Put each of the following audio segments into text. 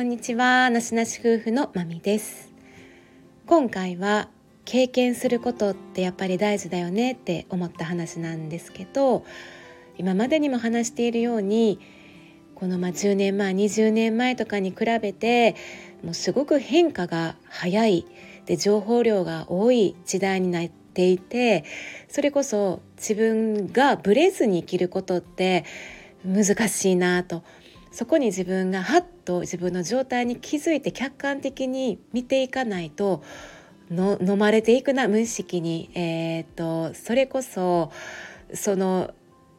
こんにちは。なしなし夫婦のまみです。今回は経験することってやっぱり大事だよねって思った話なんですけど今までにも話しているようにこのま10年前20年前とかに比べてもうすごく変化が早いで情報量が多い時代になっていてそれこそ自分がブレずに生きることって難しいなとそこに自分がハッと自分の状態に気づいて客観的に見ていかないとの飲まれていくな無意識に、えーと、それこそその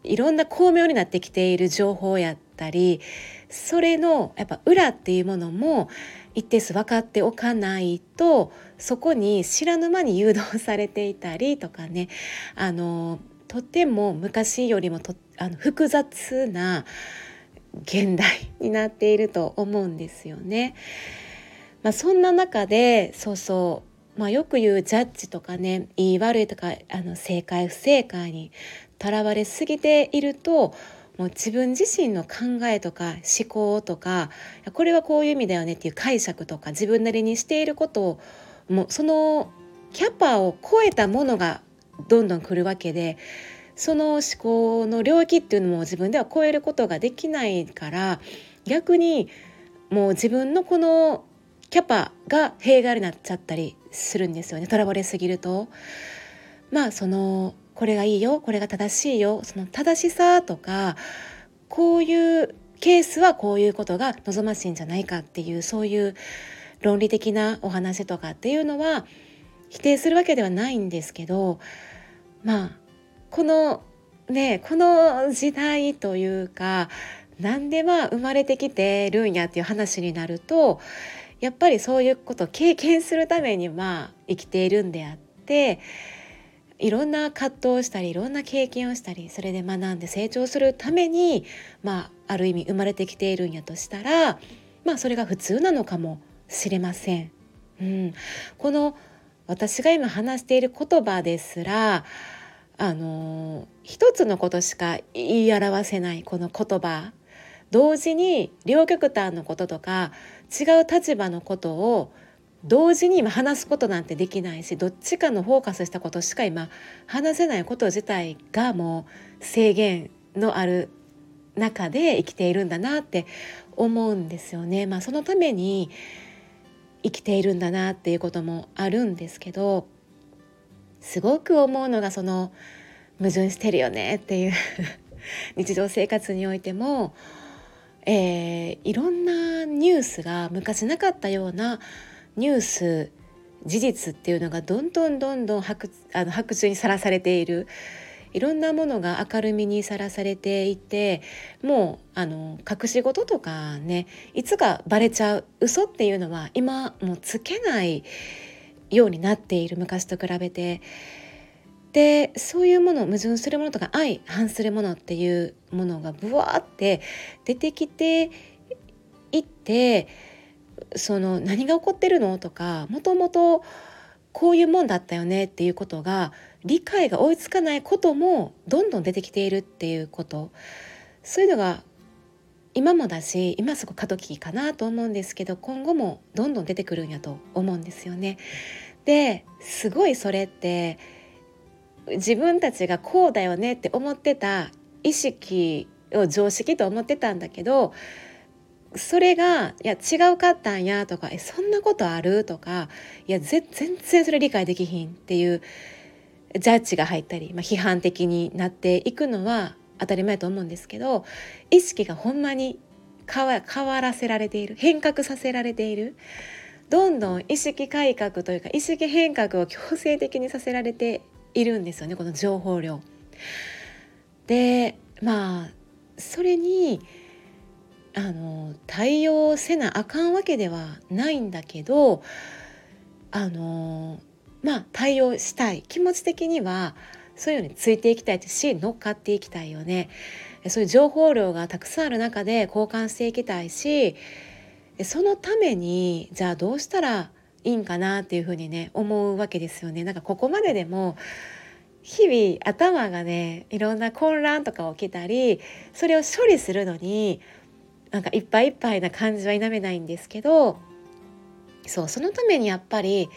いろんな巧妙になってきている情報やったりそれのやっぱ裏っていうものも一定数分かっておかないとそこに知らぬ間に誘導されていたりとかね。あのとても昔よりもとあの複雑な現代になっていると思うんですよね。まあ、そんな中でそうそう、まあ、よく言うジャッジとかね言い悪いとかあの正解不正解にとらわれすぎているともう自分自身の考えとか思考とかこれはこういう意味だよねっていう解釈とか自分なりにしていることをもうそのキャパを超えたものがどんどん来るわけでその思考の領域っていうのも自分では超えることができないから逆にもう自分のこのキャパが弊害になっちゃったりするんですよねとらわれすぎると。まあそのこれがいいよこれが正しいよその正しさとかこういうケースはこういうことが望ましいんじゃないかっていうそういう論理的なお話とかっていうのは否定するわけではないんですけどまあこのねこの時代というかなんでまあ生まれてきてるんやっていう話になるとやっぱりそういうことを経験するためにまあ生きているんであっていろんな葛藤をしたりいろんな経験をしたりそれで学んで成長するためにまあある意味生まれてきているんやとしたらまあそれが普通なのかもしれません。うん、この私が今話している言葉ですらあの一つのことしか言い表せないこの言葉同時に両極端のこととか違う立場のことを同時に今話すことなんてできないしどっちかのフォーカスしたことしか今話せないこと自体がもう制限のある中で生きているんだなって思うんですよね。まあ、そのために生きているんだなっていうこともあるんですけどすごく思うのがその矛盾してるよねっていう 日常生活においても、えー、いろんなニュースが昔なかったようなニュース事実っていうのがどんどんどんどん白あの白昼にさらされているいろんなものが明るみにさらされていてもうあの隠し事とかねいつかバレちゃう嘘っていうのは今もうつけないようになっている昔と比べて。でそういうもの矛盾するものとか相反するものっていうものがブワーって出てきていってその何が起こってるのとかもともとこういうもんだったよねっていうことが理解が追いつかないこともどんどん出てきているっていうこと。そういうのが今もだし今すごく過渡期かなと思うんですけど今後もどんどん出てくるんやと思うんですよね。ですごいそれって自分たちがこうだよねって思ってた意識を常識と思ってたんだけどそれが「いや違うかったんや」とか「えそんなことある?」とか「いや全然それ理解できひん」っていうジャッジが入ったり、まあ、批判的になっていくのは当たり前と思うんですけど意識がほんまに変わ変わらせられている。変革させられている。どんどん意識改革というか意識変革を強制的にさせられているんですよねこの情報量。でまあそれにあの対応せなあかんわけではないんだけどあのまあ対応したい。気持ち的にはそういうのについていきたいし乗っかっていきたいよねそういう情報量がたくさんある中で交換していきたいしそのためにじゃあどうしたらいいんかなっていうふうにね思うわけですよね。なんかここまででも日々頭がねいろんな混乱とか起きたりそれを処理するのになんかいっぱいいっぱいな感じは否めないんですけどそうそのためにやっぱり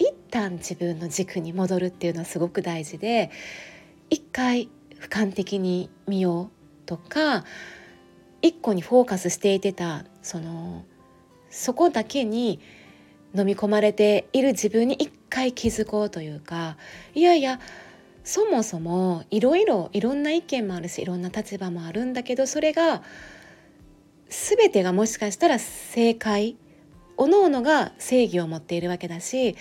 一旦自分の軸に戻るっていうのはすごく大事で一回俯瞰的に見ようとか一個にフォーカスしていてたそのそこだけに飲み込まれている自分に一回気づこうというかいやいやそもそもいろいろいろんな意見もあるしいろんな立場もあるんだけどそれが全てがもしかしたら正解おのおのが正義を持っているわけだし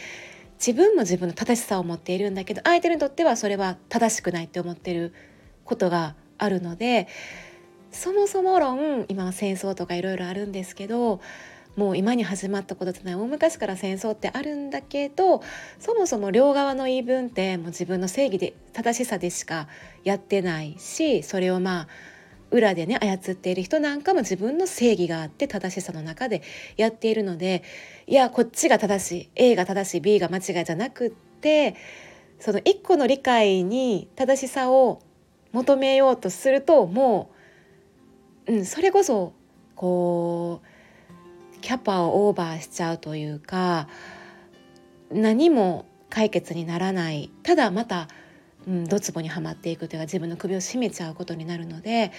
自分も自分の正しさを持っているんだけど相手にとってはそれは正しくないって思ってることがあるのでそもそも論今は戦争とかいろいろあるんですけどもう今に始まったことじゃない大昔から戦争ってあるんだけどそもそも両側の言い分ってもう自分の正義で正しさでしかやってないしそれをまあ裏でね操っている人なんかも自分の正義があって正しさの中でやっているのでいやこっちが正しい A が正しい B が間違いじゃなくってその一個の理解に正しさを求めようとするともう、うん、それこそこうキャパをオーバーしちゃうというか何も解決にならない。ただまた、うん、ドツボにはまっていくというか自分の首を絞めちゃうことになるので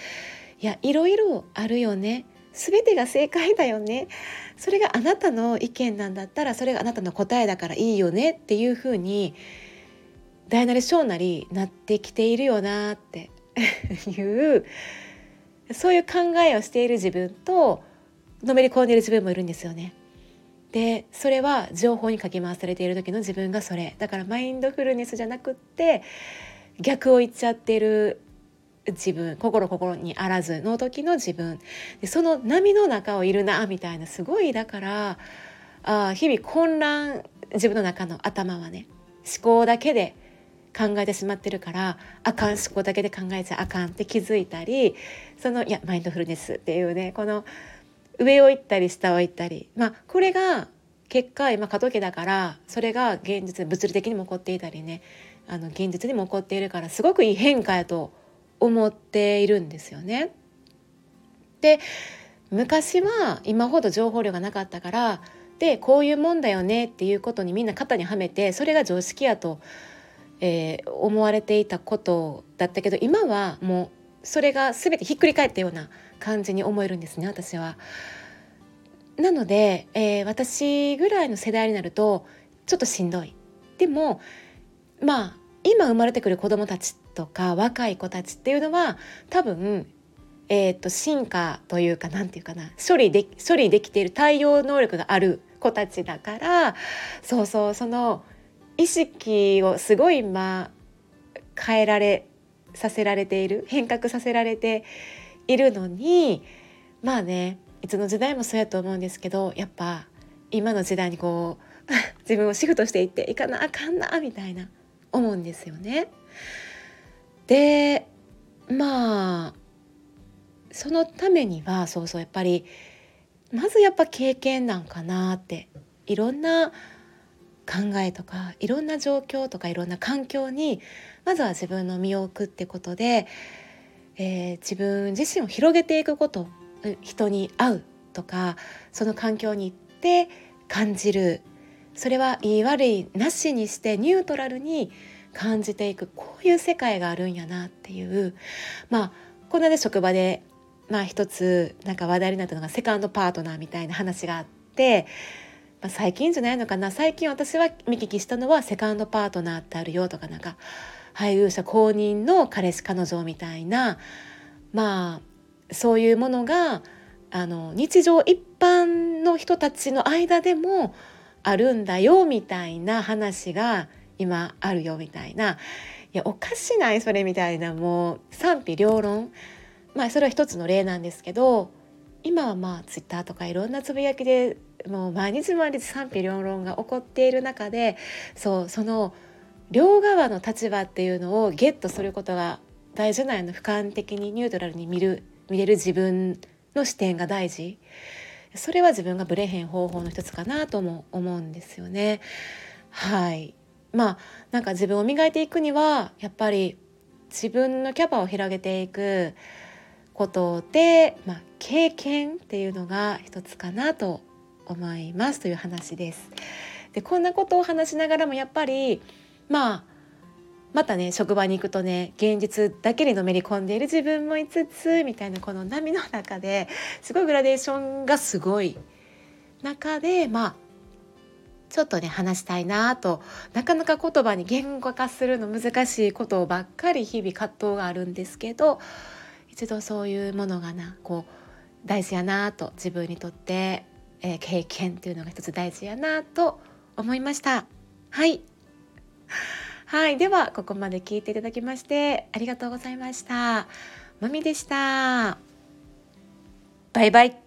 いやいろいろあるよね全てが正解だよねそれがあなたの意見なんだったらそれがあなたの答えだからいいよねっていうふうに大なり小なりなってきているよなって いうそういう考えをしている自分とのめり込んでいる自分もいるんですよね。でそれは情報にかき回されている時の自分がそれ。だからマインドフルネスじゃなくって逆を言っちゃってる自分。心心にあらずの時の自分。でその波の中をいるなみたいな。すごいだからあ日々混乱自分の中の頭はね思考だけで考えてしまってるからあかん思考だけで考えちゃあかんって気づいたりそのいやマインドフルネスっていうねこの上を行ったり下を行ったりまあこれが結果今過渡期だからそれが現実物理的にも起こっていたりねあの現実にも起こっているからすごくいい変化やと思っているんですよね。で昔は今ほど情報量がなかったからでこういうもんだよねっていうことにみんな肩にはめてそれが常識やと、えー、思われていたことだったけど今はもうそれが全てひっくり返ったような感じに思えるんですね私は。なので、えー、私ぐらいの世代になるとちょっとしんどい。でもまあ今生まれてくる子どもたちとか若い子たちっていうのは多分、えーと、進化というか何て言うかな処理で処理できている対応能力がある子たちだからそうそうその意識をすごい今変えられさせられている変革させられているのにまあねいつの時代もそうやと思うんですけどやっぱ今の時代にこう 自分をシフトしていっていかなあかんなみたいな思うんですよね。でまあそのためにはそうそうやっぱりまずやっぱ経験なんかなっていろんな考えとかいろんな状況とかいろんな環境にまずは自分の身を置くってことでえー、自分自身を広げていくこと人に会うとかその環境に行って感じる。それはいい悪いなしにしてニュートラルに感じていく。こういう世界があるんやなっていう。まあこの間職場でまあ一つなんか話題になったのがセカンドパートナーみたいな話があって、まあ、最近じゃないのかな。最近私は見聞きしたのはセカンドパートナーってあるよとかなんか配偶者公認の彼氏彼女みたいなまあそういうものがあの日常一般の人たちの間でもあるんだよみたいな話が今あるよみたいな。いやおかしないそれみたいなもう賛否両論。まあそれは一つの例なんですけど今はまあツイッターとかいろんなつぶやきでもう毎日毎日賛否両論が起こっている中でそうその両側の立場っていうのをゲットすることが大事なの俯瞰的にニュートラルに見る見れる自分の視点が大事。それは自分がブレへん方法の一つかなとも思うんですよね。はい。まあなんか自分を磨いていくにはやっぱり自分のキャパを広げていく。ことで、まあ、経験っていうのが一つかなと思いますという話です。でこんなことを話しながらもやっぱりまあまたね職場に行くとね現実だけにのめり込んでいる自分もいつつみたいなこの波の中ですごいグラデーションがすごい中でまあちょっとね話したいなとなかなか言葉に言語化するの難しいことばっかり日々葛藤があるんですけど一度そういうものがなこう大事やなと自分にとって、えー、経験っていうのが一つ大事やなと思いました。はい。はい。ではここまで聞いていただきましてありがとうございました。まみでした。バイバイ。